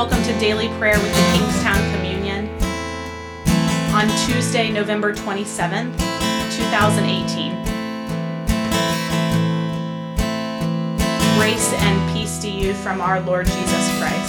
Welcome to Daily Prayer with the Kingstown Communion on Tuesday, November 27th, 2018. Grace and peace to you from our Lord Jesus Christ.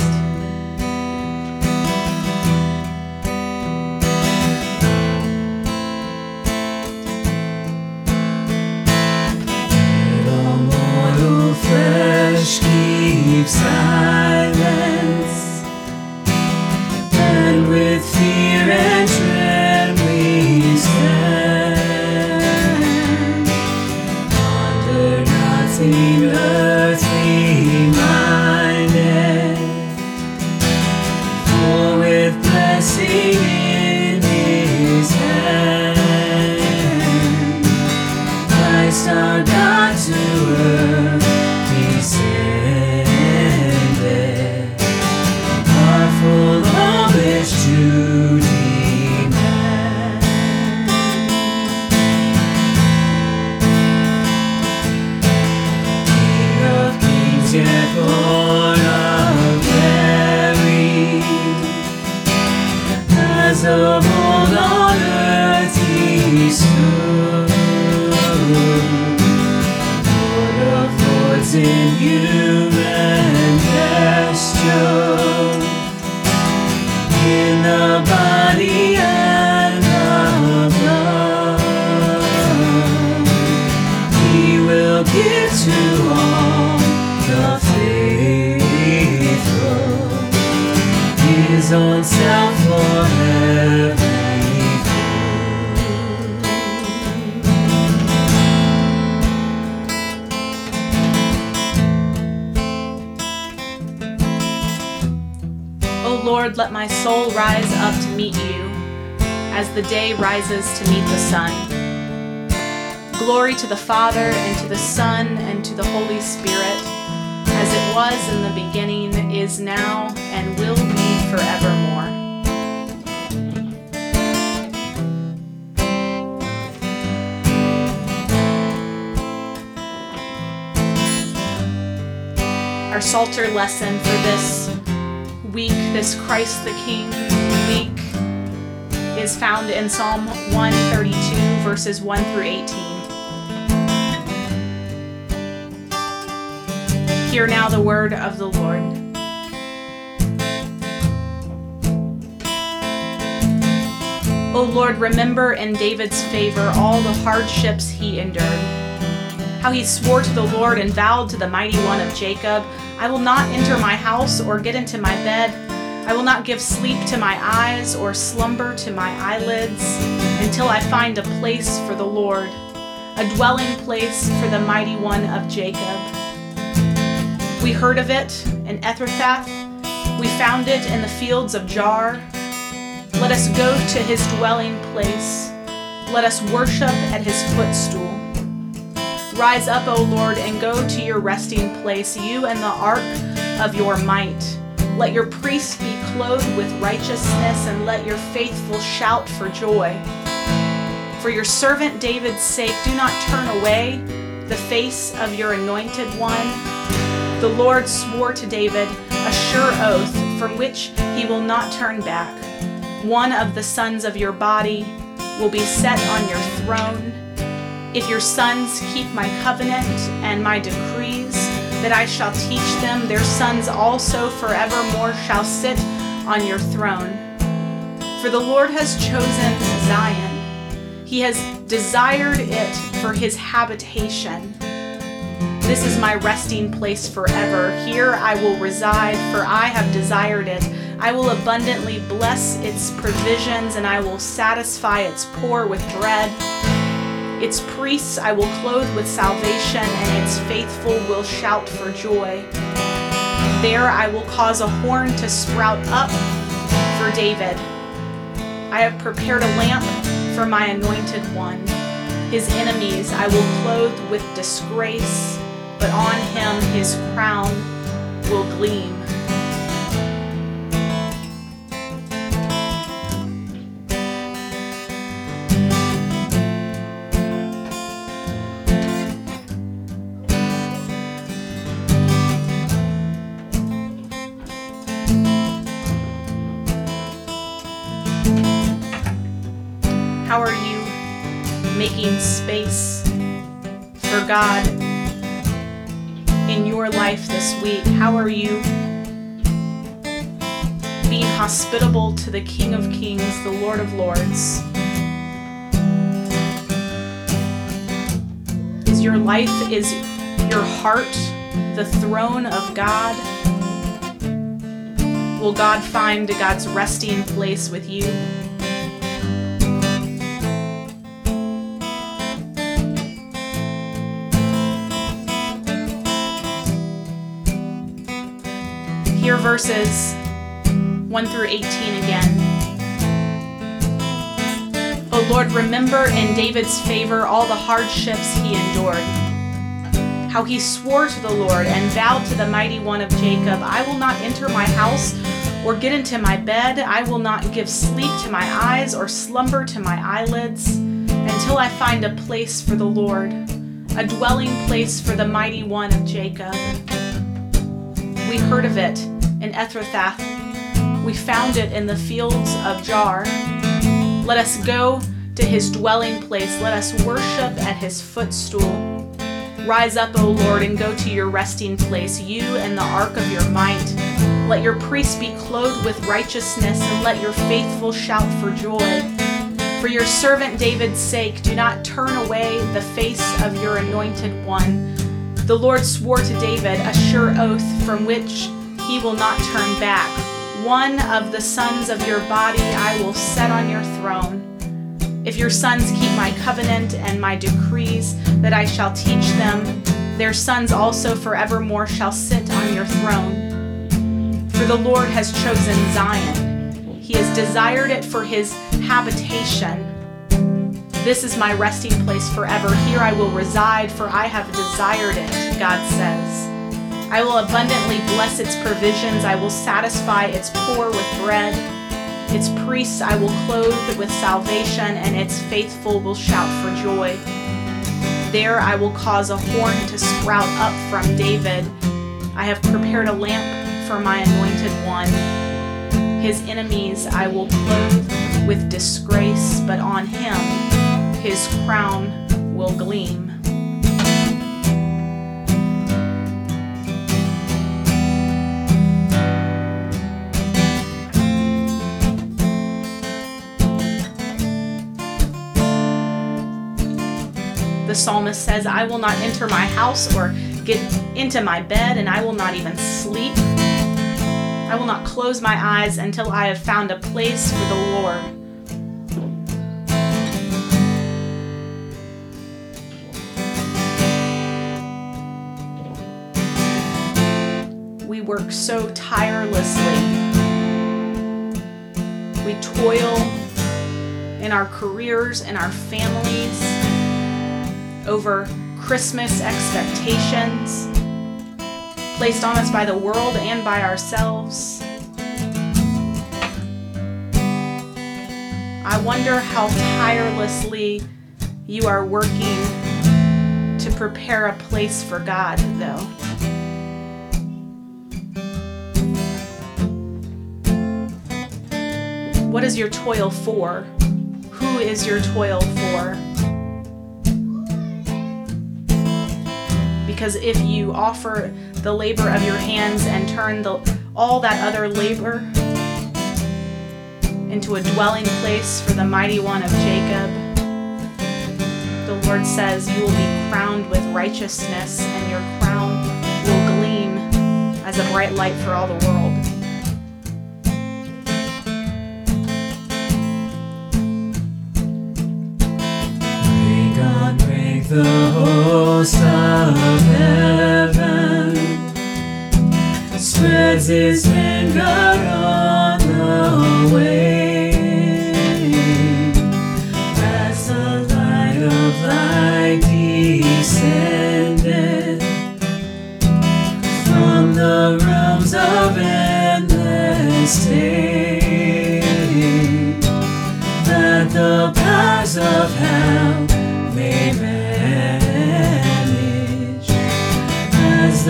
Own self for. O Lord, let my soul rise up to meet you, as the day rises to meet the sun. Glory to the Father, and to the Son, and to the Holy Spirit, as it was in the beginning, is now, and will be forevermore. Our Psalter lesson for this week, this Christ the King week, is found in Psalm 132, verses 1 through 18. Hear now the word of the Lord. O Lord, remember in David's favor all the hardships he endured. How he swore to the Lord and vowed to the mighty one of Jacob, I will not enter my house or get into my bed. I will not give sleep to my eyes or slumber to my eyelids until I find a place for the Lord, a dwelling place for the mighty one of Jacob. We heard of it in Ephrathah. We found it in the fields of Jaar. Let us go to his dwelling place. Let us worship at his footstool. Rise up, O Lord, and go to your resting place, you and the ark of your might. Let your priests be clothed with righteousness, and let your faithful shout for joy. For your servant David's sake, do not turn away the face of your anointed one. The Lord swore to David a sure oath from which he will not turn back. One of the sons of your body will be set on your throne. If your sons keep my covenant and my decrees that I shall teach them, their sons also forevermore shall sit on your throne. For the Lord has chosen Zion, He has desired it for His habitation. This is my resting place forever. Here I will reside, for I have desired it. I will abundantly bless its provisions, and I will satisfy its poor with bread. Its priests I will clothe with salvation, and its faithful will shout for joy. There I will cause a horn to sprout up for David. I have prepared a lamp for my anointed one. His enemies I will clothe with disgrace, but on him his crown will gleam. How are you making space for God in your life this week? How are you being hospitable to the King of Kings, the Lord of Lords? Is your life, is your heart the throne of God? Will God find God's resting place with you? Hear verses 1 through 18 again. O Lord, remember in David's favor all the hardships he endured. How he swore to the Lord and vowed to the mighty one of Jacob, I will not enter my house or get into my bed. I will not give sleep to my eyes or slumber to my eyelids until I find a place for the Lord, a dwelling place for the mighty one of Jacob. We heard of it in Ephrathah we found it in the fields of Jaar. Let us go to his dwelling place. Let us worship at his footstool. Rise up, O Lord, and go to your resting place, you and the ark of your might. Let your priests be clothed with righteousness, and let your faithful shout for joy. For your servant David's sake, do not turn away the face of your anointed one. The Lord swore to David a sure oath from which he will not turn back one of the sons of your body I will set on your throne. If your sons keep my covenant and my decrees that I shall teach them, their sons also forevermore shall sit on your throne. For the Lord has chosen Zion, He has desired it for His habitation. This is my resting place forever. Here I will reside, for I have desired it, God says. I will abundantly bless its provisions. I will satisfy its poor with bread. Its priests I will clothe with salvation, and its faithful will shout for joy. There I will cause a horn to sprout up from David. I have prepared a lamp for my anointed one. His enemies I will clothe with disgrace, but on him his crown will gleam. the psalmist says, I will not enter my house or get into my bed, and I will not even sleep. I will not close my eyes until I have found a place for the Lord. We work so tirelessly. We toil in our careers and our families over Christmas expectations placed on us by the world and by ourselves. I wonder how tirelessly you are working to prepare a place for God, though. What is your toil for? Who is your toil for? because if you offer the labor of your hands and turn the, all that other labor into a dwelling place for the mighty one of Jacob, the Lord says you will be crowned with righteousness and your crown will gleam as a bright light for all the world. The host of heaven spreads his finger on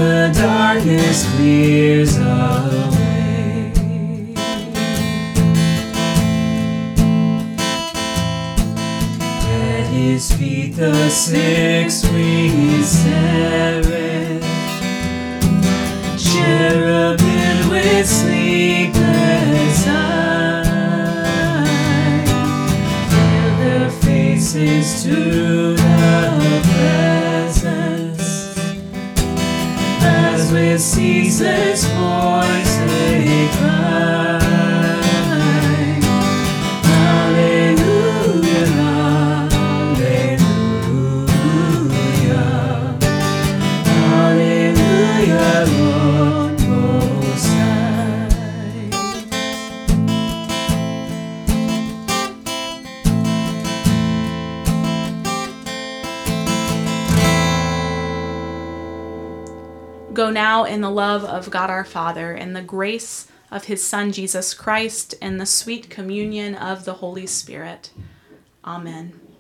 the darkness clears away. At his feet the six-winged seraph, cherubim with sleepless eyes, their faces to ceaseless in the love of God our Father, and the grace of his Son Jesus Christ, and the sweet communion of the Holy Spirit. Amen.